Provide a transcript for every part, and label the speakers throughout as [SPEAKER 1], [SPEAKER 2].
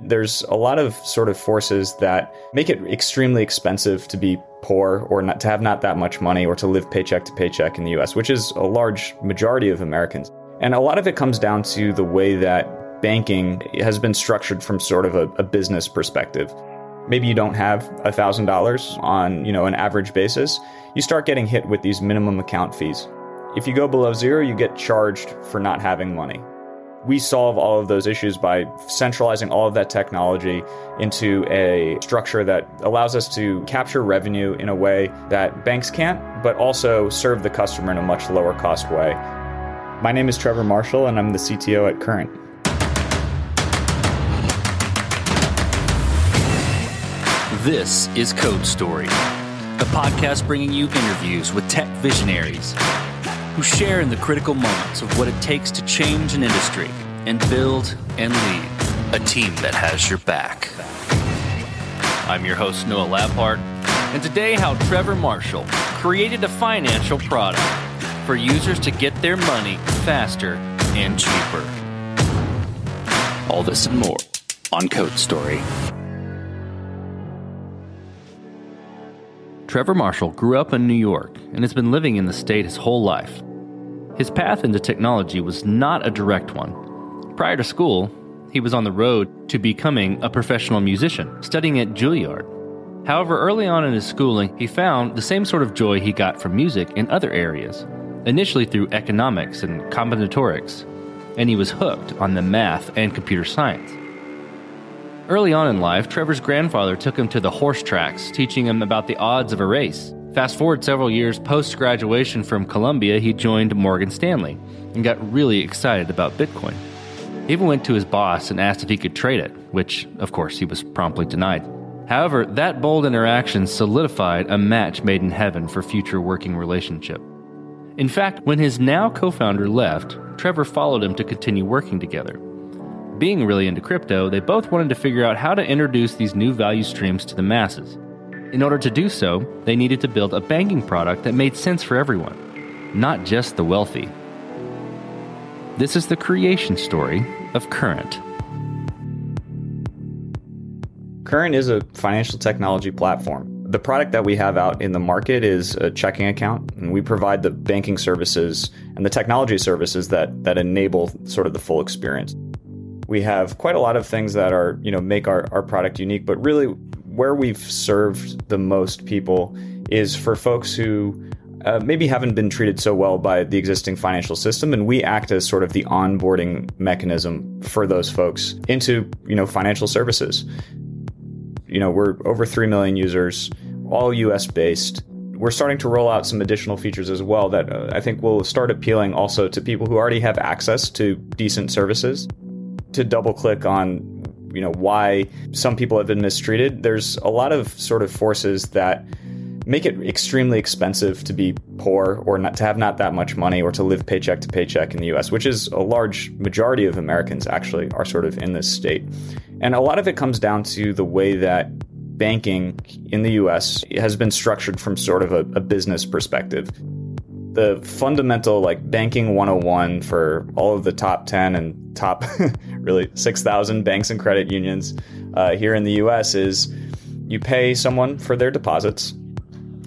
[SPEAKER 1] There's a lot of sort of forces that make it extremely expensive to be poor or not to have not that much money or to live paycheck to paycheck in the US, which is a large majority of Americans. And a lot of it comes down to the way that banking has been structured from sort of a, a business perspective. Maybe you don't have $1,000 on, you know, an average basis. You start getting hit with these minimum account fees. If you go below zero, you get charged for not having money. We solve all of those issues by centralizing all of that technology into a structure that allows us to capture revenue in a way that banks can't, but also serve the customer in a much lower cost way. My name is Trevor Marshall, and I'm the CTO at Current.
[SPEAKER 2] This is Code Story, a podcast bringing you interviews with tech visionaries who share in the critical moments of what it takes to change an industry and build and lead a team that has your back. I'm your host, Noah Labhart, and today, how Trevor Marshall created a financial product for users to get their money faster and cheaper. All this and more on Code Story. Trevor Marshall grew up in New York and has been living in the state his whole life. His path into technology was not a direct one. Prior to school, he was on the road to becoming a professional musician, studying at Juilliard. However, early on in his schooling, he found the same sort of joy he got from music in other areas, initially through economics and combinatorics, and he was hooked on the math and computer science. Early on in life, Trevor's grandfather took him to the horse tracks, teaching him about the odds of a race. Fast forward several years post graduation from Columbia, he joined Morgan Stanley and got really excited about Bitcoin. He even went to his boss and asked if he could trade it, which, of course, he was promptly denied. However, that bold interaction solidified a match made in heaven for future working relationship. In fact, when his now co founder left, Trevor followed him to continue working together being really into crypto, they both wanted to figure out how to introduce these new value streams to the masses. In order to do so, they needed to build a banking product that made sense for everyone, not just the wealthy. This is the creation story of Current.
[SPEAKER 1] Current is a financial technology platform. The product that we have out in the market is a checking account, and we provide the banking services and the technology services that, that enable sort of the full experience we have quite a lot of things that are you know make our, our product unique but really where we've served the most people is for folks who uh, maybe haven't been treated so well by the existing financial system and we act as sort of the onboarding mechanism for those folks into you know financial services. You know we're over 3 million users all us based. We're starting to roll out some additional features as well that uh, I think will start appealing also to people who already have access to decent services to double click on you know why some people have been mistreated. There's a lot of sort of forces that make it extremely expensive to be poor or not to have not that much money or to live paycheck to paycheck in the US which is a large majority of Americans actually are sort of in this state. And a lot of it comes down to the way that banking in the US has been structured from sort of a, a business perspective the fundamental like banking 101 for all of the top 10 and top really 6,000 banks and credit unions uh, here in the US is you pay someone for their deposits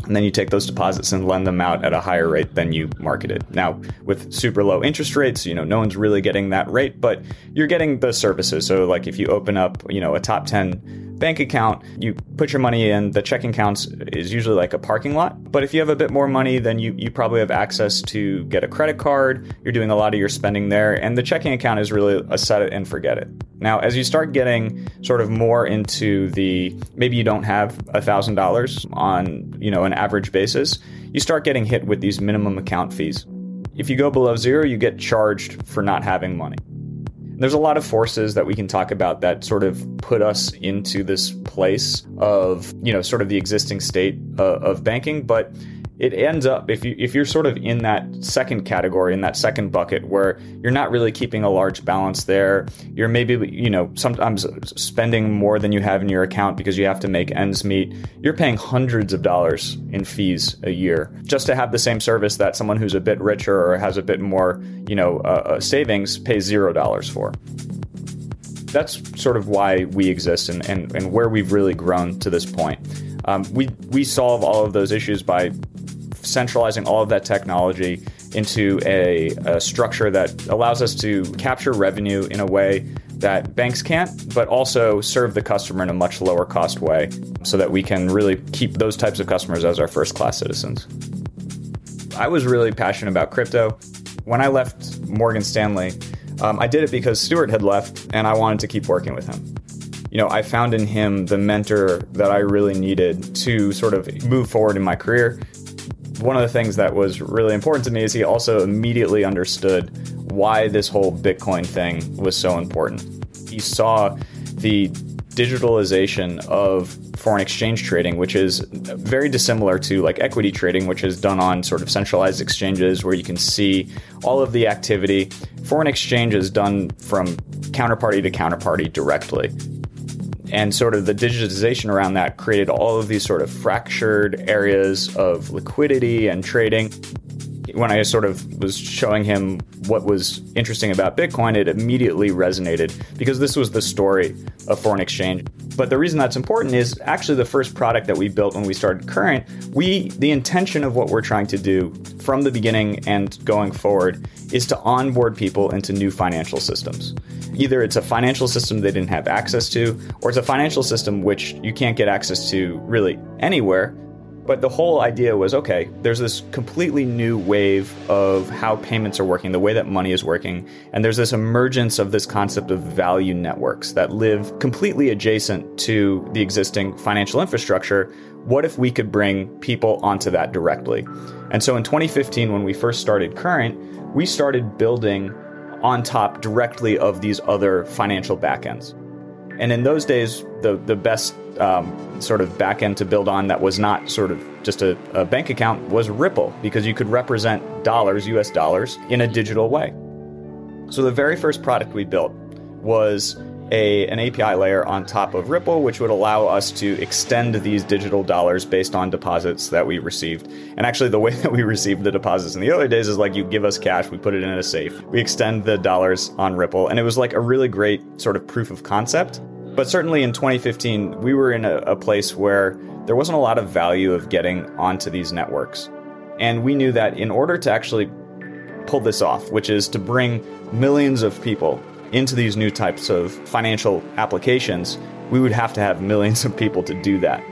[SPEAKER 1] and then you take those deposits and lend them out at a higher rate than you marketed. Now, with super low interest rates, you know, no one's really getting that rate, but you're getting the services. So like if you open up, you know, a top 10 bank account, you put your money in, the checking accounts is usually like a parking lot. But if you have a bit more money, then you, you probably have access to get a credit card. You're doing a lot of your spending there. And the checking account is really a set it and forget it. Now, as you start getting sort of more into the maybe you don't have a thousand dollars on, you know, an average basis, you start getting hit with these minimum account fees. If you go below zero, you get charged for not having money. There's a lot of forces that we can talk about that sort of put us into this place of, you know, sort of the existing state uh, of banking, but it ends up if you if you're sort of in that second category in that second bucket where you're not really keeping a large balance there you're maybe you know sometimes spending more than you have in your account because you have to make ends meet you're paying hundreds of dollars in fees a year just to have the same service that someone who's a bit richer or has a bit more you know uh, uh savings pays zero dollars for that's sort of why we exist and, and, and where we've really grown to this point. Um, we, we solve all of those issues by centralizing all of that technology into a, a, structure that allows us to capture revenue in a way that banks can't, but also serve the customer in a much lower cost way so that we can really keep those types of customers as our first class citizens. I was really passionate about crypto. When I left Morgan Stanley, um, I did it because Stuart had left and I wanted to keep working with him. You know, I found in him the mentor that I really needed to sort of move forward in my career one of the things that was really important to me is he also immediately understood why this whole Bitcoin thing was so important. He saw the digitalization of foreign exchange trading, which is very dissimilar to like equity trading, which is done on sort of centralized exchanges where you can see all of the activity. Foreign exchange is done from counterparty to counterparty directly and sort of the digitization around that created all of these sort of fractured areas of liquidity and trading. When I sort of was showing him what was interesting about Bitcoin, it immediately resonated because this was the story of foreign exchange. But the reason that's important is actually the first product that we built when we started Current, we the intention of what we're trying to do from the beginning and going forward is to onboard people into new financial systems. Either it's a financial system they didn't have access to, or it's a financial system which you can't get access to really anywhere. But the whole idea was okay, there's this completely new wave of how payments are working, the way that money is working. And there's this emergence of this concept of value networks that live completely adjacent to the existing financial infrastructure. What if we could bring people onto that directly? And so in 2015, when we first started Current, we started building on top directly of these other financial backends. And in those days, the the best um, sort of backend to build on that was not sort of just a, a bank account was Ripple because you could represent dollars, U.S. dollars, in a digital way. So the very first product we built was a, an API layer on top of Ripple, which would allow us to extend these digital dollars based on deposits that we received. And actually, the way that we received the deposits in the early days is like you give us cash, we put it in a safe, we extend the dollars on Ripple. And it was like a really great sort of proof of concept. But certainly in 2015, we were in a, a place where there wasn't a lot of value of getting onto these networks. And we knew that in order to actually pull this off, which is to bring millions of people into these new types of financial applications, we would have to have millions of people to do that.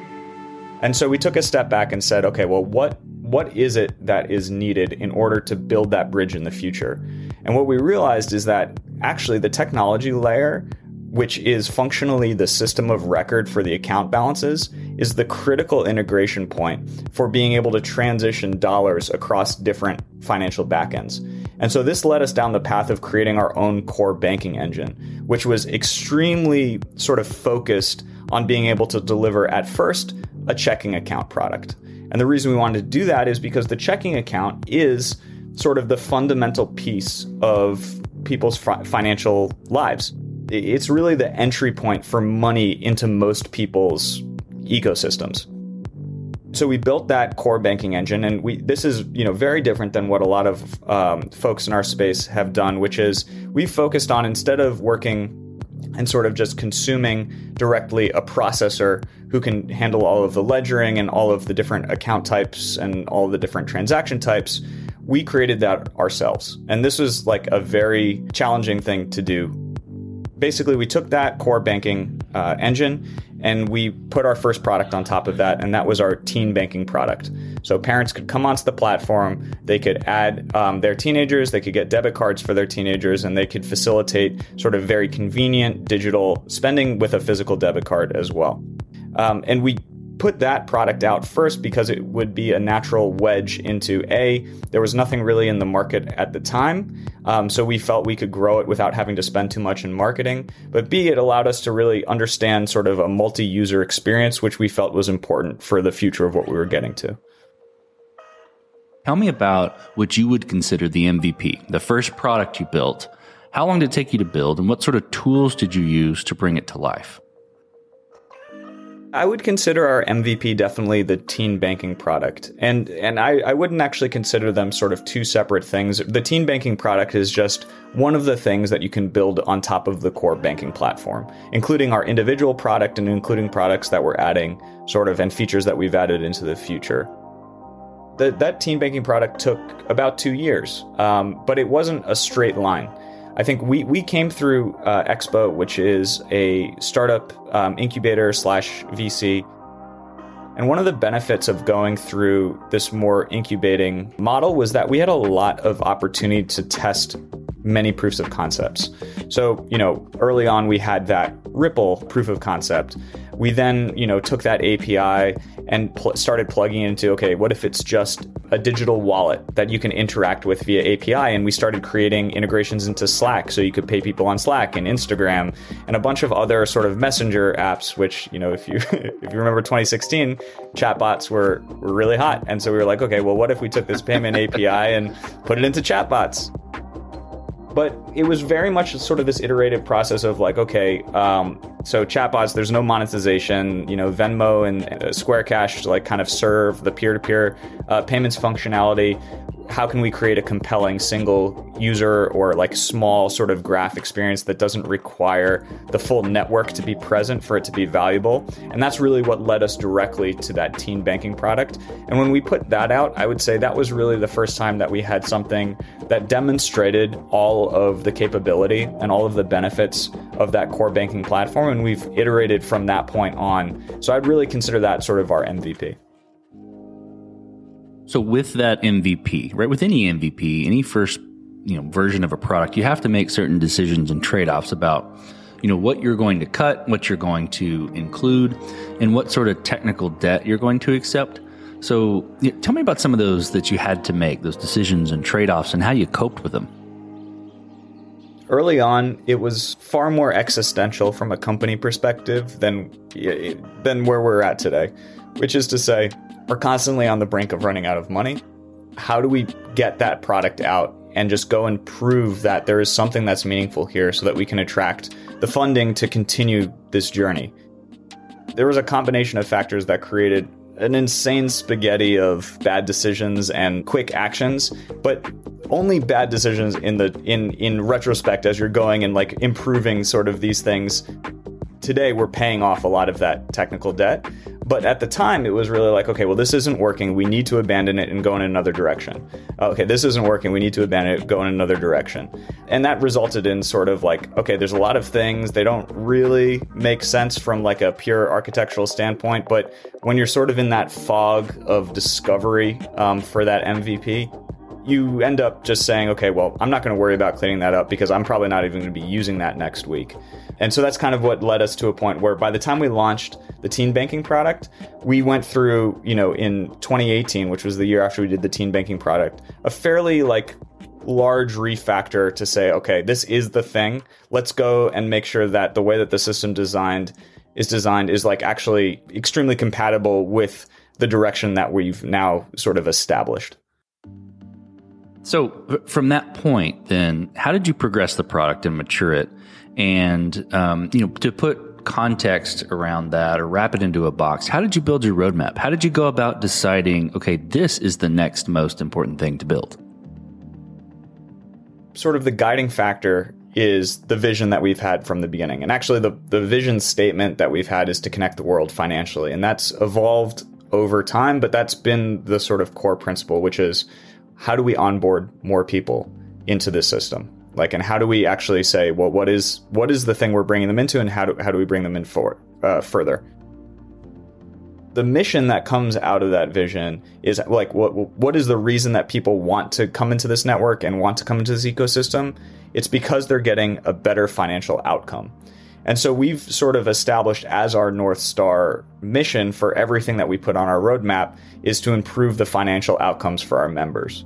[SPEAKER 1] And so we took a step back and said, okay, well, what what is it that is needed in order to build that bridge in the future? And what we realized is that actually the technology layer, which is functionally the system of record for the account balances, is the critical integration point for being able to transition dollars across different financial backends. And so this led us down the path of creating our own core banking engine, which was extremely sort of focused on being able to deliver at first a checking account product. And the reason we wanted to do that is because the checking account is sort of the fundamental piece of people's financial lives. It's really the entry point for money into most people's ecosystems so we built that core banking engine and we this is you know very different than what a lot of um, folks in our space have done which is we focused on instead of working and sort of just consuming directly a processor who can handle all of the ledgering and all of the different account types and all the different transaction types we created that ourselves. And this was like a very challenging thing to do. Basically we took that core banking uh, engine and we put our first product on top of that, and that was our teen banking product. So parents could come onto the platform, they could add um, their teenagers, they could get debit cards for their teenagers, and they could facilitate sort of very convenient digital spending with a physical debit card as well. Um, and we put that product out first because it would be a natural wedge into A, there was nothing really in the market at the time. Um, so we felt we could grow it without having to spend too much in marketing. But B, it allowed us to really understand sort of a multi user experience, which we felt was important for the future of what we were getting to.
[SPEAKER 2] Tell me about what you would consider the MVP, the first product you built. How long did it take you to build, and what sort of tools did you use to bring it to life?
[SPEAKER 1] I would consider our MVP definitely the teen banking product. And and I, I wouldn't actually consider them sort of two separate things. The teen banking product is just one of the things that you can build on top of the core banking platform, including our individual product and including products that we're adding sort of and features that we've added into the future. The, that teen banking product took about two years, um, but it wasn't a straight line. I think we we came through uh, Expa, which is a startup um, incubator slash VC. And one of the benefits of going through this more incubating model was that we had a lot of opportunity to test many proofs of concepts. So, you know, early on we had that Ripple proof of concept. We then, you know, took that API and pl- started plugging into okay, what if it's just a digital wallet that you can interact with via API? And we started creating integrations into Slack so you could pay people on Slack and Instagram and a bunch of other sort of messenger apps. Which you know, if you if you remember 2016, chatbots were were really hot, and so we were like, okay, well, what if we took this payment API and put it into chatbots? but it was very much sort of this iterative process of like okay um, so chatbots there's no monetization you know venmo and uh, square cash like kind of serve the peer-to-peer uh, payments functionality. How can we create a compelling single user or like small sort of graph experience that doesn't require the full network to be present for it to be valuable? And that's really what led us directly to that teen banking product. And when we put that out i would say that was really the first time that we had something that demonstrated all of the capability and all of the benefits of that core banking platform and we've iterated from that point on so i'd really consider that sort of our mvp
[SPEAKER 2] so with that MVP, right, with any MVP, any first you know version of a product, you have to make certain decisions and trade-offs about you know what you're going to cut, what you're going to include, and what sort of technical debt you're going to accept. So tell me about some of those that you had to make, those decisions and trade-offs, and how you coped with them.
[SPEAKER 1] Early on, it was far more existential from a company perspective than than where we're at today, which is to say, we're constantly on the brink of running out of money. How do we get that product out and just go and prove that there is something that's meaningful here so that we can attract the funding to continue this journey? There was a combination of factors that created an insane spaghetti of bad decisions and quick actions, but only bad decisions in the in in retrospect as you're going and like improving sort of these things today we're paying off a lot of that technical debt. But at the time, it was really like, okay, well, this isn't working. We need to abandon it and go in another direction. Okay, this isn't working. We need to abandon it, go in another direction. And that resulted in sort of like, okay, there's a lot of things. They don't really make sense from like a pure architectural standpoint. But when you're sort of in that fog of discovery um, for that MVP, you end up just saying, okay, well, I'm not going to worry about cleaning that up because I'm probably not even going to be using that next week. And so that's kind of what led us to a point where by the time we launched the teen banking product, we went through, you know, in 2018, which was the year after we did the teen banking product, a fairly like large refactor to say, okay, this is the thing. Let's go and make sure that the way that the system designed is designed is like actually extremely compatible with the direction that we've now sort of established.
[SPEAKER 2] So, from that point, then, how did you progress the product and mature it? And um, you know, to put context around that or wrap it into a box, how did you build your roadmap? How did you go about deciding, okay, this is the next most important thing to build?
[SPEAKER 1] Sort of the guiding factor is the vision that we've had from the beginning. And actually, the, the vision statement that we've had is to connect the world financially. And that's evolved over time, but that's been the sort of core principle, which is how do we onboard more people into this system? Like, and how do we actually say, well, what is what is the thing we're bringing them into, and how do how do we bring them in for uh, further? The mission that comes out of that vision is like, what what is the reason that people want to come into this network and want to come into this ecosystem? It's because they're getting a better financial outcome. And so we've sort of established as our North Star mission for everything that we put on our roadmap is to improve the financial outcomes for our members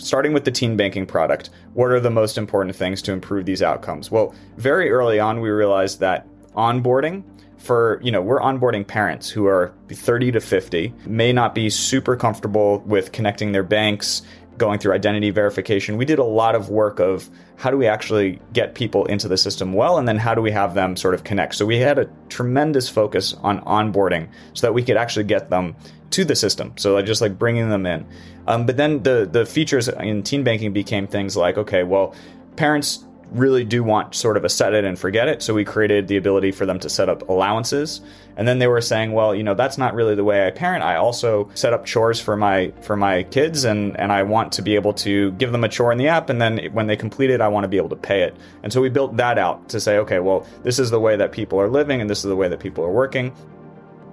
[SPEAKER 1] starting with the teen banking product, what are the most important things to improve these outcomes? Well, very early on, we realized that onboarding for, you know, we're onboarding parents who are 30 to 50, may not be super comfortable with connecting their banks going through identity verification. We did a lot of work of how do we actually get people into the system well, and then how do we have them sort of connect. So we had a tremendous focus on onboarding so that we could actually get them to the system. So just like bringing them in. Um, but then the the features in teen banking became things like okay, well, parents really do want sort of a set it and forget it. So we created the ability for them to set up allowances. And then they were saying, well, you know, that's not really the way I parent. I also set up chores for my for my kids and and I want to be able to give them a chore in the app and then when they complete it, I want to be able to pay it. And so we built that out to say, okay, well, this is the way that people are living and this is the way that people are working.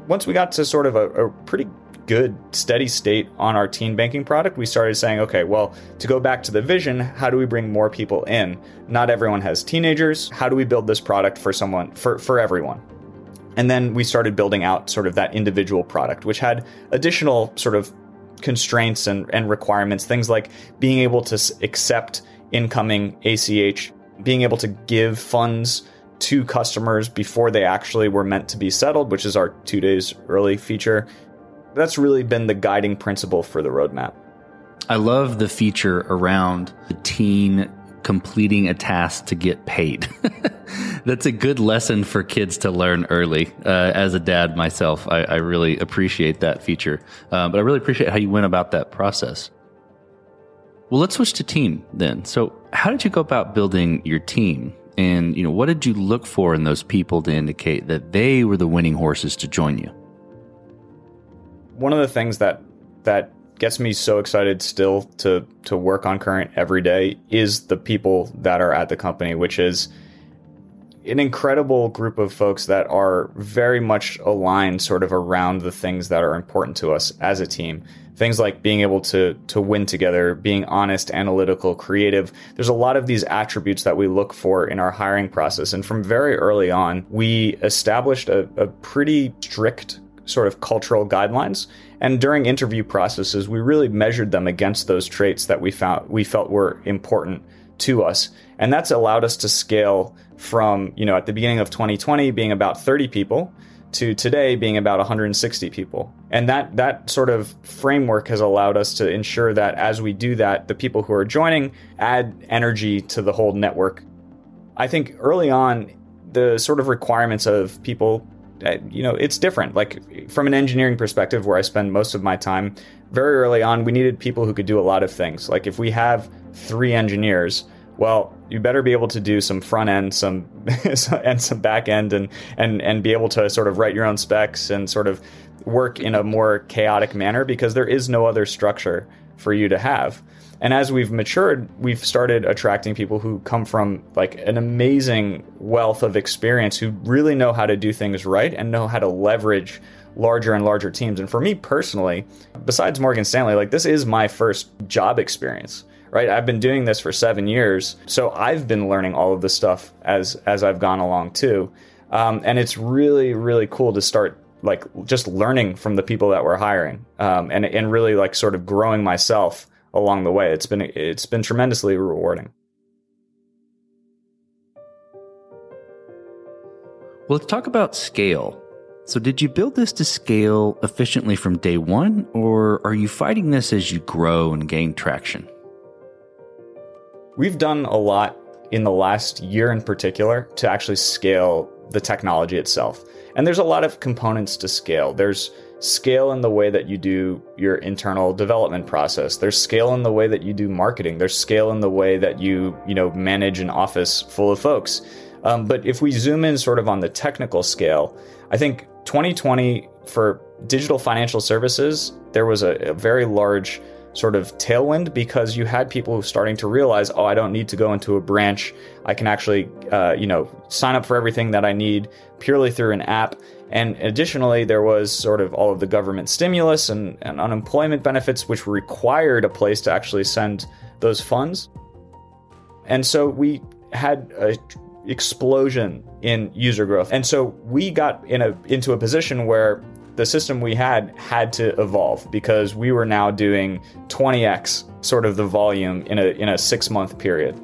[SPEAKER 1] Once we got to sort of a, a pretty good steady state on our teen banking product, we started saying, okay, well, to go back to the vision, how do we bring more people in? Not everyone has teenagers. How do we build this product for someone, for, for everyone? And then we started building out sort of that individual product, which had additional sort of constraints and, and requirements, things like being able to accept incoming ACH, being able to give funds to customers before they actually were meant to be settled, which is our two days early feature, that's really been the guiding principle for the roadmap.
[SPEAKER 2] I love the feature around the teen completing a task to get paid. That's a good lesson for kids to learn early. Uh, as a dad myself, I, I really appreciate that feature. Uh, but I really appreciate how you went about that process. Well, let's switch to team then. So, how did you go about building your team? And you know, what did you look for in those people to indicate that they were the winning horses to join you?
[SPEAKER 1] One of the things that that gets me so excited still to to work on current every day is the people that are at the company which is an incredible group of folks that are very much aligned sort of around the things that are important to us as a team. Things like being able to to win together being honest analytical creative. There's a lot of these attributes that we look for in our hiring process. And from very early on we established a, a pretty strict sort of cultural guidelines. And during interview processes, we really measured them against those traits that we found we felt were important to us. And that's allowed us to scale from, you know, at the beginning of 2020 being about 30 people to today being about 160 people. And that that sort of framework has allowed us to ensure that as we do that, the people who are joining add energy to the whole network. I think early on the sort of requirements of people you know, it's different. Like from an engineering perspective, where I spend most of my time, very early on, we needed people who could do a lot of things. Like if we have three engineers, well, you better be able to do some front end, some and some back end, and and and be able to sort of write your own specs and sort of work in a more chaotic manner because there is no other structure for you to have. And as we've matured, we've started attracting people who come from like an amazing wealth of experience who really know how to do things right and know how to leverage larger and larger teams. And for me personally, besides Morgan Stanley, like this is my first job experience. Right? I've been doing this for 7 years. So I've been learning all of this stuff as as I've gone along too. Um, and it's really really cool to start like just learning from the people that we're hiring um, and and really like sort of growing myself along the way. It's been it's been tremendously rewarding.
[SPEAKER 2] Well, let's talk about scale. So, did you build this to scale efficiently from day one, or are you fighting this as you grow and gain traction?
[SPEAKER 1] We've done a lot in the last year in particular to actually scale the technology itself. And there's a lot of components to scale. There's scale in the way that you do your internal development process. There's scale in the way that you do marketing. There's scale in the way that you, you know, manage an office full of folks. Um, but if we zoom in sort of on the technical scale, I think 2020 for digital financial services, there was a, a very large sort of tailwind because you had people starting to realize, oh, I don't need to go into a branch. I can actually, uh, you know, sign up for everything that I need purely through an app. And additionally, there was sort of all of the government stimulus and, and unemployment benefits, which required a place to actually send those funds. And so we had a explosion in user growth. And so we got in a into a position where the system we had had to evolve because we were now doing 20x sort of the volume in a in a 6 month period.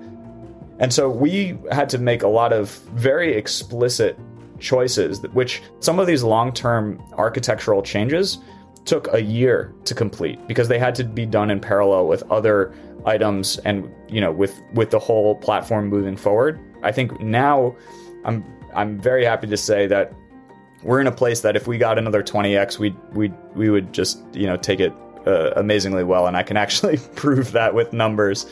[SPEAKER 1] And so we had to make a lot of very explicit choices, which some of these long term architectural changes took a year to complete because they had to be done in parallel with other items and you know with with the whole platform moving forward. I think now I'm I'm very happy to say that we're in a place that if we got another 20x, we we we would just you know take it uh, amazingly well, and I can actually prove that with numbers.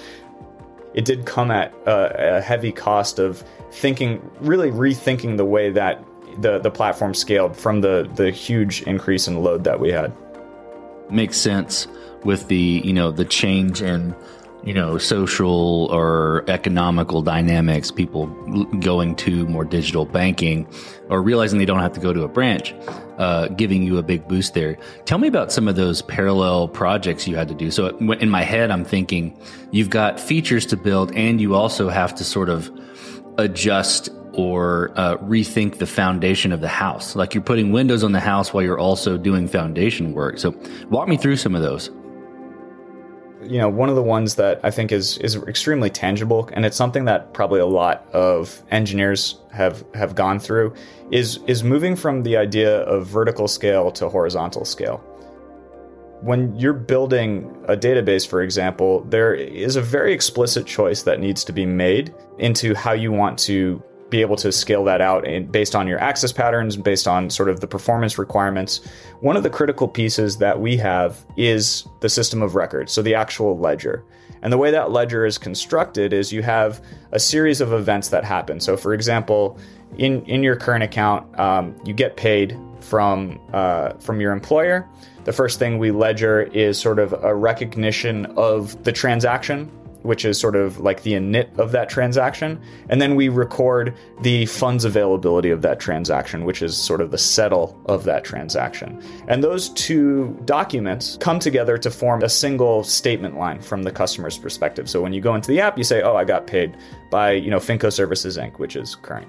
[SPEAKER 1] It did come at a, a heavy cost of thinking, really rethinking the way that the the platform scaled from the the huge increase in load that we had.
[SPEAKER 2] Makes sense with the you know the change in you know social or economical dynamics people going to more digital banking or realizing they don't have to go to a branch uh, giving you a big boost there. Tell me about some of those parallel projects you had to do. So in my head i'm thinking you've got features to build and you also have to sort of adjust or uh, rethink the foundation of the house. Like you're putting windows on the house while you're also doing foundation work. So walk me through some of those
[SPEAKER 1] you know, one of the ones that I think is is extremely tangible, and it's something that probably a lot of engineers have have gone through, is is moving from the idea of vertical scale to horizontal scale. When you're building a database, for example, there is a very explicit choice that needs to be made into how you want to be able to scale that out based on your access patterns, based on sort of the performance requirements. One of the critical pieces that we have is the system of records, so the actual ledger. And the way that ledger is constructed is you have a series of events that happen. So, for example, in in your current account, um, you get paid from uh, from your employer. The first thing we ledger is sort of a recognition of the transaction which is sort of like the init of that transaction. And then we record the funds availability of that transaction, which is sort of the settle of that transaction. And those two documents come together to form a single statement line from the customer's perspective. So when you go into the app, you say, oh, I got paid by, you know, Finco Services Inc., which is current.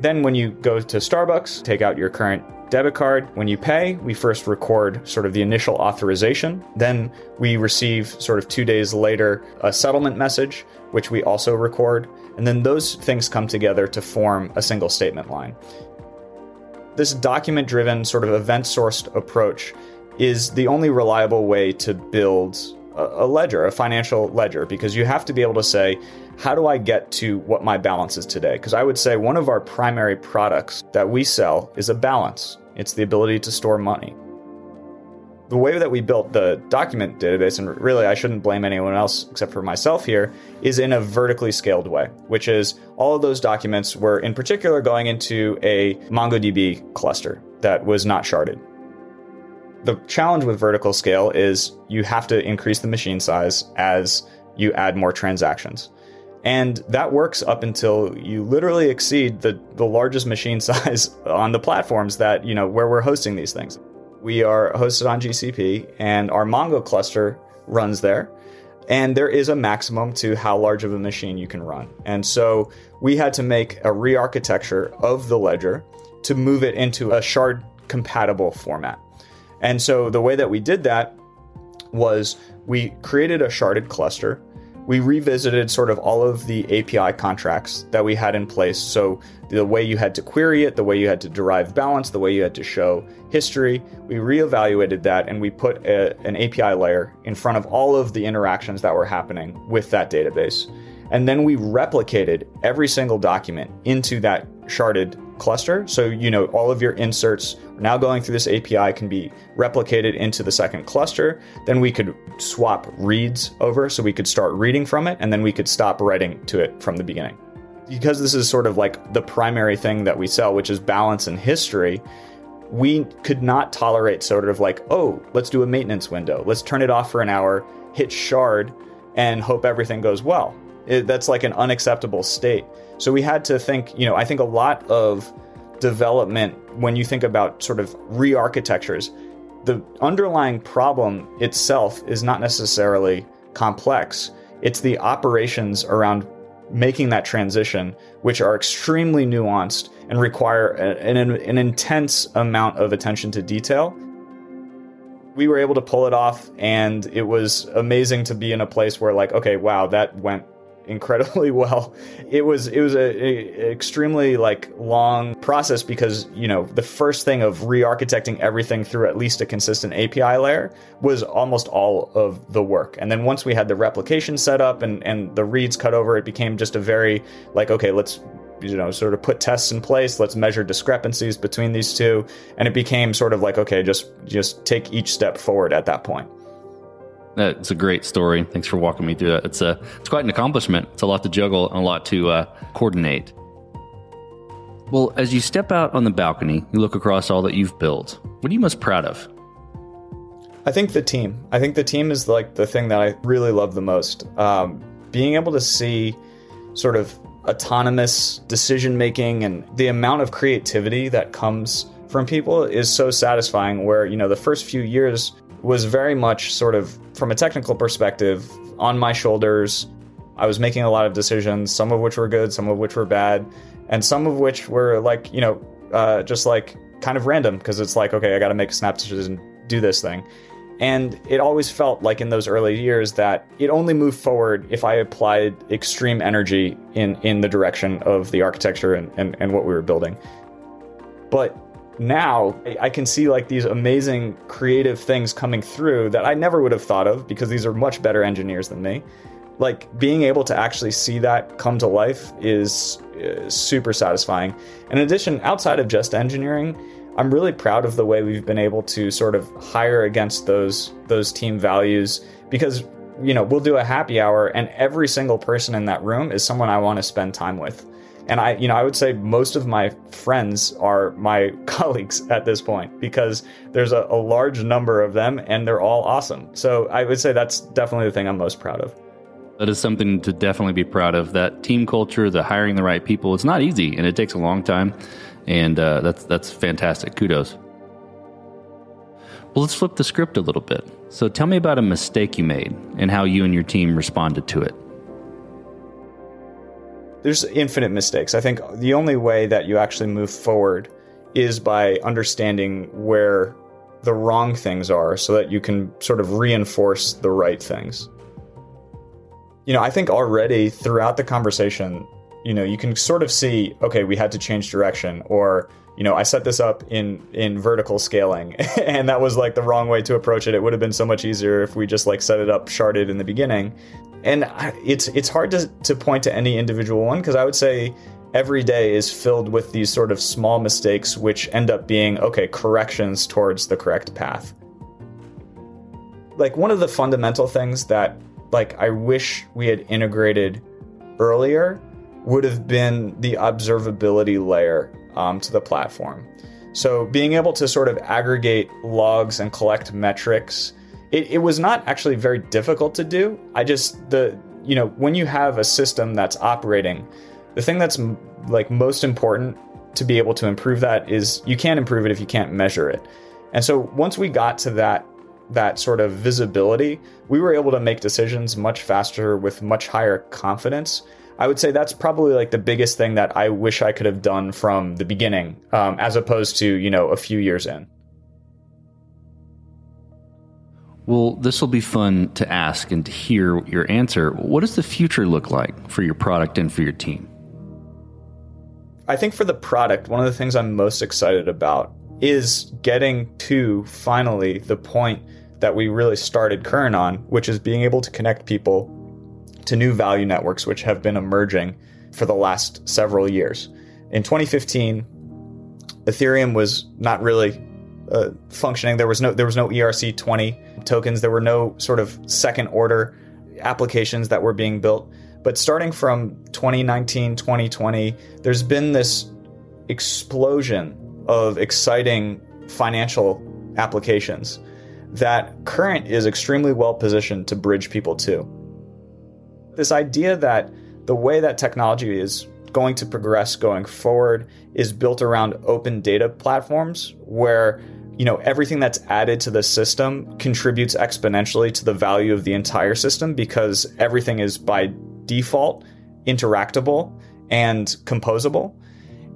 [SPEAKER 1] Then when you go to Starbucks, take out your current debit card. When you pay, we first record sort of the initial authorization. Then we receive sort of two days later a settlement message, which we also record. And then those things come together to form a single statement line. This document driven, sort of event sourced approach is the only reliable way to build a ledger, a financial ledger, because you have to be able to say, how do I get to what my balance is today? Because I would say one of our primary products that we sell is a balance, it's the ability to store money. The way that we built the document database, and really I shouldn't blame anyone else except for myself here, is in a vertically scaled way, which is all of those documents were in particular going into a MongoDB cluster that was not sharded. The challenge with vertical scale is you have to increase the machine size as you add more transactions. And that works up until you literally exceed the, the largest machine size on the platforms that, you know, where we're hosting these things. We are hosted on GCP and our Mongo cluster runs there. And there is a maximum to how large of a machine you can run. And so we had to make a re architecture of the ledger to move it into a shard compatible format. And so the way that we did that was we created a sharded cluster we revisited sort of all of the API contracts that we had in place. So the way you had to query it, the way you had to derive balance, the way you had to show history, we reevaluated that and we put a, an API layer in front of all of the interactions that were happening with that database. And then we replicated every single document into that sharded cluster. So, you know, all of your inserts now going through this API can be replicated into the second cluster. Then we could swap reads over so we could start reading from it and then we could stop writing to it from the beginning. Because this is sort of like the primary thing that we sell, which is balance and history, we could not tolerate sort of like, oh, let's do a maintenance window. Let's turn it off for an hour, hit shard, and hope everything goes well. It, that's like an unacceptable state. So we had to think, you know, I think a lot of development, when you think about sort of re architectures, the underlying problem itself is not necessarily complex. It's the operations around making that transition, which are extremely nuanced and require an, an, intense amount of attention to detail. We were able to pull it off, and it was amazing to be in a place where, like, okay, wow, that went incredibly well. It was it was a, a, extremely like long process because you know the first thing of re-architecting everything through at least a consistent API layer was almost all of the work. And then once we had the replication set up and and the reads cut over, it became just a very like okay, let's you know sort of put tests in place let's measure discrepancies between these two and it became sort of like okay just just take each step forward at that point
[SPEAKER 2] that's a great story. Thanks for walking me through that. It's a it's quite an accomplishment. It's a lot to juggle and a lot to uh, coordinate. Well, as you step out on the balcony, you look across all that you've built. What are you most proud of?
[SPEAKER 1] I think the team. I think the team is like the thing that I really love the most. Um, being able to see sort of autonomous decision making and the amount of creativity that comes from people is so satisfying. Where you know the first few years was very much sort of from a technical perspective on my shoulders. I was making a lot of decisions, some of which were good, some of which were bad, and some of which were like, you know, uh, just like kind of random because it's like, okay, I got to make a snap decision, do this thing. And it always felt like in those early years that it only moved forward if I applied extreme energy in, in the direction of the architecture and, and, and what we were building. But now I can see like these amazing creative things coming through that I never would have thought of because these are much better engineers than me. Like being able to actually see that come to life is, is super satisfying. In addition, outside of just engineering, I'm really proud of the way we've been able to sort of hire against those those team values because you know, we'll do a happy hour and every single person in that room is someone I want to spend time with. And I, you know, I would say most of my friends are my colleagues at this point because there's a, a large number of them and they're all awesome. So I would say that's definitely the thing I'm most proud of.
[SPEAKER 2] That is something to definitely be proud of. That team culture, the hiring the right people, it's not easy and it takes a long time. And uh, that's that's fantastic. Kudos. Well, let's flip the script a little bit. So tell me about a mistake you made and how you and your team responded to it
[SPEAKER 1] there's infinite mistakes. I think the only way that you actually move forward is by understanding where the wrong things are so that you can sort of reinforce the right things. You know, I think already throughout the conversation, you know, you can sort of see, okay, we had to change direction or you know, I set this up in in vertical scaling and that was like the wrong way to approach it. It would have been so much easier if we just like set it up sharded in the beginning and it's it's hard to, to point to any individual one because I would say every day is filled with these sort of small mistakes which end up being okay corrections towards the correct path. Like one of the fundamental things that like I wish we had integrated earlier would have been the observability layer um, to the platform. So being able to sort of aggregate logs and collect metrics it, it was not actually very difficult to do. I just the you know when you have a system that's operating, the thing that's like most important to be able to improve that is you can't improve it if you can't measure it. And so once we got to that that sort of visibility, we were able to make decisions much faster with much higher confidence. I would say that's probably like the biggest thing that I wish I could have done from the beginning, um, as opposed to you know a few years in.
[SPEAKER 2] Well, this will be fun to ask and to hear your answer. What does the future look like for your product and for your team?
[SPEAKER 1] I think for the product, one of the things I'm most excited about is getting to finally the point that we really started Current on, which is being able to connect people to new value networks, which have been emerging for the last several years. In 2015, Ethereum was not really uh, functioning. There was no there was no ERC20 tokens. There were no sort of second order applications that were being built. But starting from 2019, 2020, there's been this explosion of exciting financial applications that Current is extremely well positioned to bridge people to. This idea that the way that technology is going to progress going forward is built around open data platforms where you know everything that's added to the system contributes exponentially to the value of the entire system because everything is by default interactable and composable.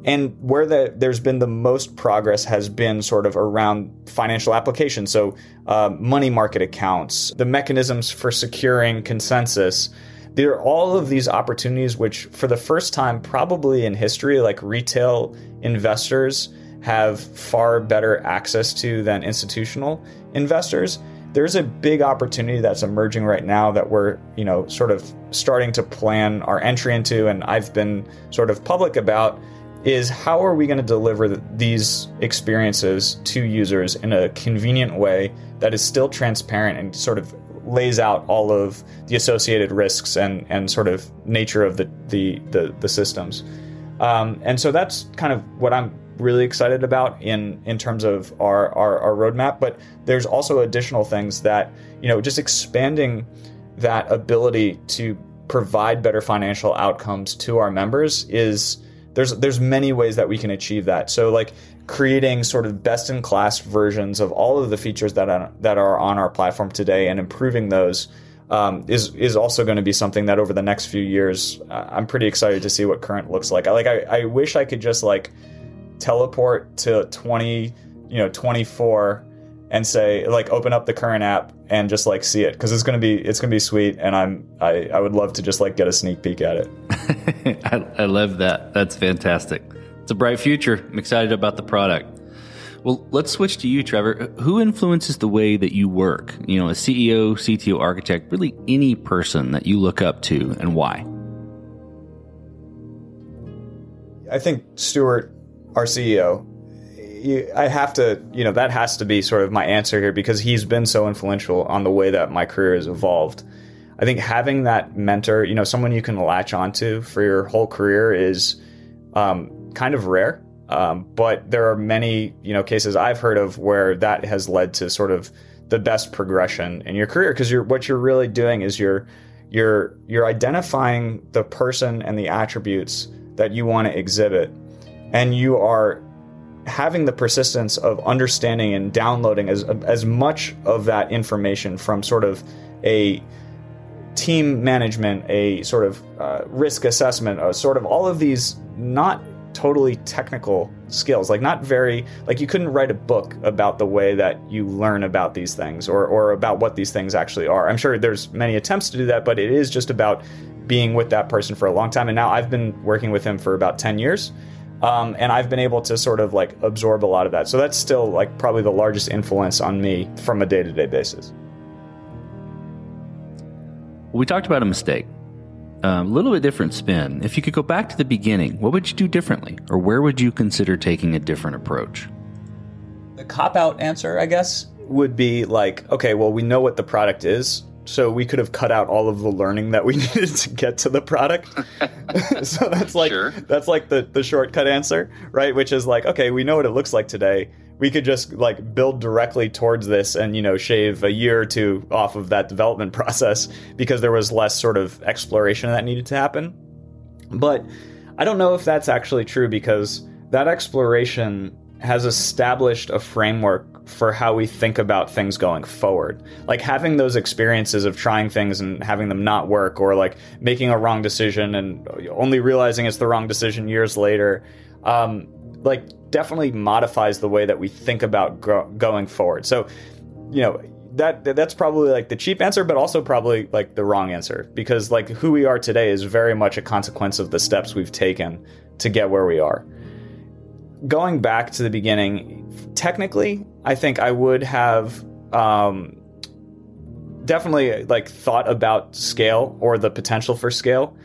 [SPEAKER 1] And where the, there's been the most progress has been sort of around financial applications so uh, money market accounts the mechanisms for securing consensus. There are all of these opportunities, which for the first time, probably in history, like retail investors have far better access to than institutional investors. There's a big opportunity that's emerging right now that we're, you know, sort of starting to plan our entry into, and I've been sort of public about is how are we going to deliver these experiences to users in a convenient way that is still transparent and sort of lays out all of the associated risks and, and sort of nature of the, the, the, the systems. Um, and so that's kind of what I'm really excited about in in terms of our, our, our roadmap. But there's also additional things that you know just expanding that ability to provide better financial outcomes to our members is there's there's many ways that we can achieve that. So like creating sort of best in class versions of all of the features that are, that are on our platform today and improving those um, is is also going to be something that over the next few years uh, I'm pretty excited to see what current looks like. I like I, I wish I could just like teleport to 20 you know 24 and say like open up the current app and just like see it because it's gonna be it's gonna be sweet and I'm I, I would love to just like get a sneak peek at it.
[SPEAKER 2] I, I love that. That's fantastic. It's a bright future. I'm excited about the product. Well, let's switch to you, Trevor. Who influences the way that you work? You know, a CEO, CTO, architect, really any person that you look up to, and why?
[SPEAKER 1] I think Stuart, our CEO, I have to, you know, that has to be sort of my answer here because he's been so influential on the way that my career has evolved. I think having that mentor, you know, someone you can latch onto for your whole career is um, kind of rare. Um, but there are many, you know, cases I've heard of where that has led to sort of the best progression in your career because you're what you're really doing is you're you're you're identifying the person and the attributes that you want to exhibit, and you are having the persistence of understanding and downloading as as much of that information from sort of a team management, a sort of uh, risk assessment, a sort of all of these not totally technical skills like not very like you couldn't write a book about the way that you learn about these things or or about what these things actually are. I'm sure there's many attempts to do that but it is just about being with that person for a long time. And now i've been working with him for about 10 years um, and I've been able to sort of like absorb a lot of that. So that's still like probably the largest influence on me from a day to day basis.
[SPEAKER 2] We talked about a mistake, a um, little bit different spin. If you could go back to the beginning, what would you do differently, or where would you consider taking a different approach?
[SPEAKER 1] The cop out answer, I guess, would be like, okay, well, we know what the product is so we could have cut out all of the learning that we needed to get to the product. so that's like sure. that's like the the shortcut answer, right? Which is like, okay, we know what it looks like today. We could just like build directly towards this and you know shave a year or two off of that development process because there was less sort of exploration that needed to happen. But I don't know if that's actually true because that exploration has established a framework for how we think about things going forward. Like having those experiences of trying things and having them not work, or like making a wrong decision and only realizing it's the wrong decision years later, um, like definitely modifies the way that we think about gro- going forward. So, you know, that that's probably like the cheap answer, but also probably like the wrong answer because like who we are today is very much a consequence of the steps we've taken to get where we are going back to the beginning, technically, I think I would have um, definitely like thought about scale or the potential for scale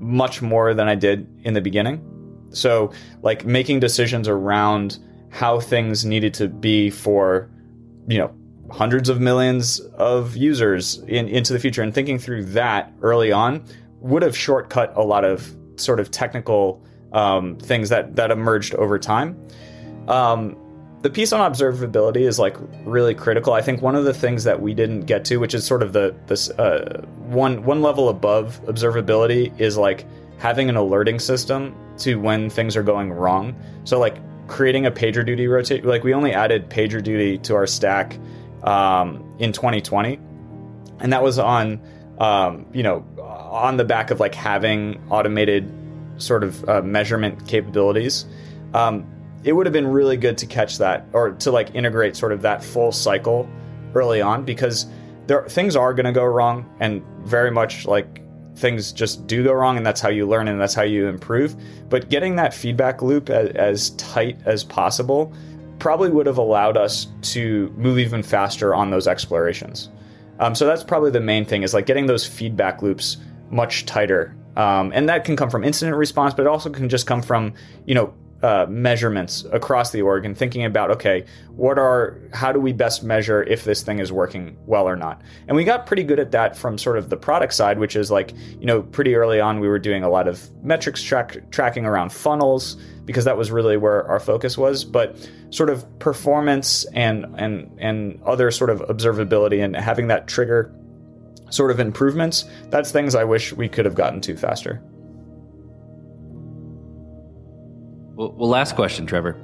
[SPEAKER 1] much more than I did in the beginning. So, like making decisions around how things needed to be for, you know, hundreds of millions of users in, into the future and thinking through that early on would have shortcut a lot of sort of technical um, things that that emerged over time. Um, the piece on observability is like really critical. I think one of the things that we didn't get to, which is sort of the this uh, one one level above observability, is like having an alerting system to when things are going wrong. So like creating a PagerDuty rotate. Like we only added PagerDuty to our stack um, in 2020, and that was on um, you know on the back of like having automated sort of uh, measurement capabilities, um, it would have been really good to catch that or to like integrate sort of that full cycle early on because there things are going to go wrong and very much like things just do go wrong, and that's how you learn and that's how you improve. But getting that feedback loop as, as tight as possible probably would have allowed us to move even faster on those explorations. Um, so that's probably the main thing is like getting those feedback loops much tighter. Um, and that can come from incident response, but it also can just come from, you know, uh, measurements across the org and thinking about okay what are how do we best measure if this thing is working well or not? And we got pretty good at that from sort of the product side which is like you know pretty early on we were doing a lot of metrics track, tracking around funnels because that was really where our focus was. But sort of performance and and and other sort of observability and having that trigger sort of improvements that's things i wish we could have gotten to faster
[SPEAKER 2] Well, well, last question, Trevor.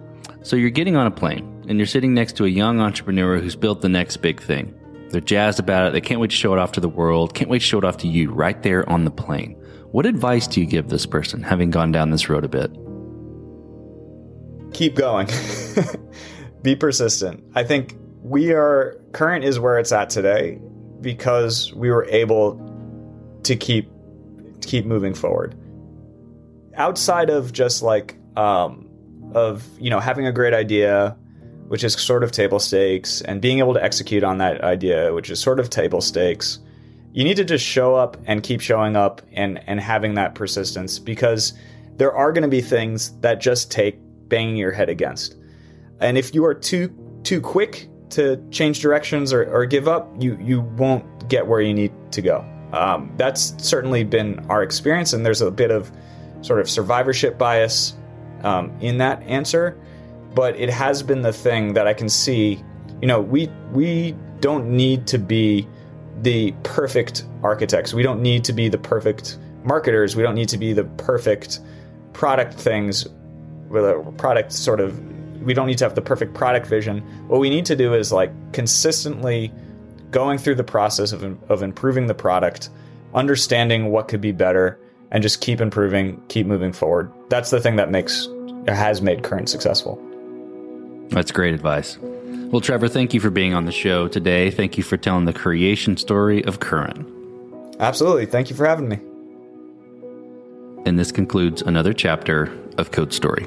[SPEAKER 2] So you're getting on a plane and you're sitting next to a young entrepreneur who's built the next big thing. They're jazzed about it. They can't wait to show it off to the world. Can't wait to show it off to you right there on the plane. What advice do you give this person having gone down this road a bit?
[SPEAKER 1] Keep going. Be persistent. I think we are current is where it's at today because we were able to keep keep moving forward. Outside of just like um, of you know having a great idea, which is sort of table stakes, and being able to execute on that idea, which is sort of table stakes. You need to just show up and keep showing up and and having that persistence because there are going to be things that just take banging your head against. And if you are too too quick to change directions or, or give up, you you won't get where you need to go. Um, that's certainly been our experience, and there's a bit of sort of survivorship bias um, in that answer, but it has been the thing that I can see. You know, we we don't need to be the perfect architects. We don't need to be the perfect marketers. We don't need to be the perfect product things with a product sort of we don't need to have the perfect product vision. What we need to do is like consistently going through the process of, of improving the product, understanding what could be better, and just keep improving, keep moving forward. That's the thing that makes has made Current successful.
[SPEAKER 2] That's great advice. Well, Trevor, thank you for being on the show today. Thank you for telling the creation story of Current.
[SPEAKER 1] Absolutely. Thank you for having me.
[SPEAKER 2] And this concludes another chapter of Code Story.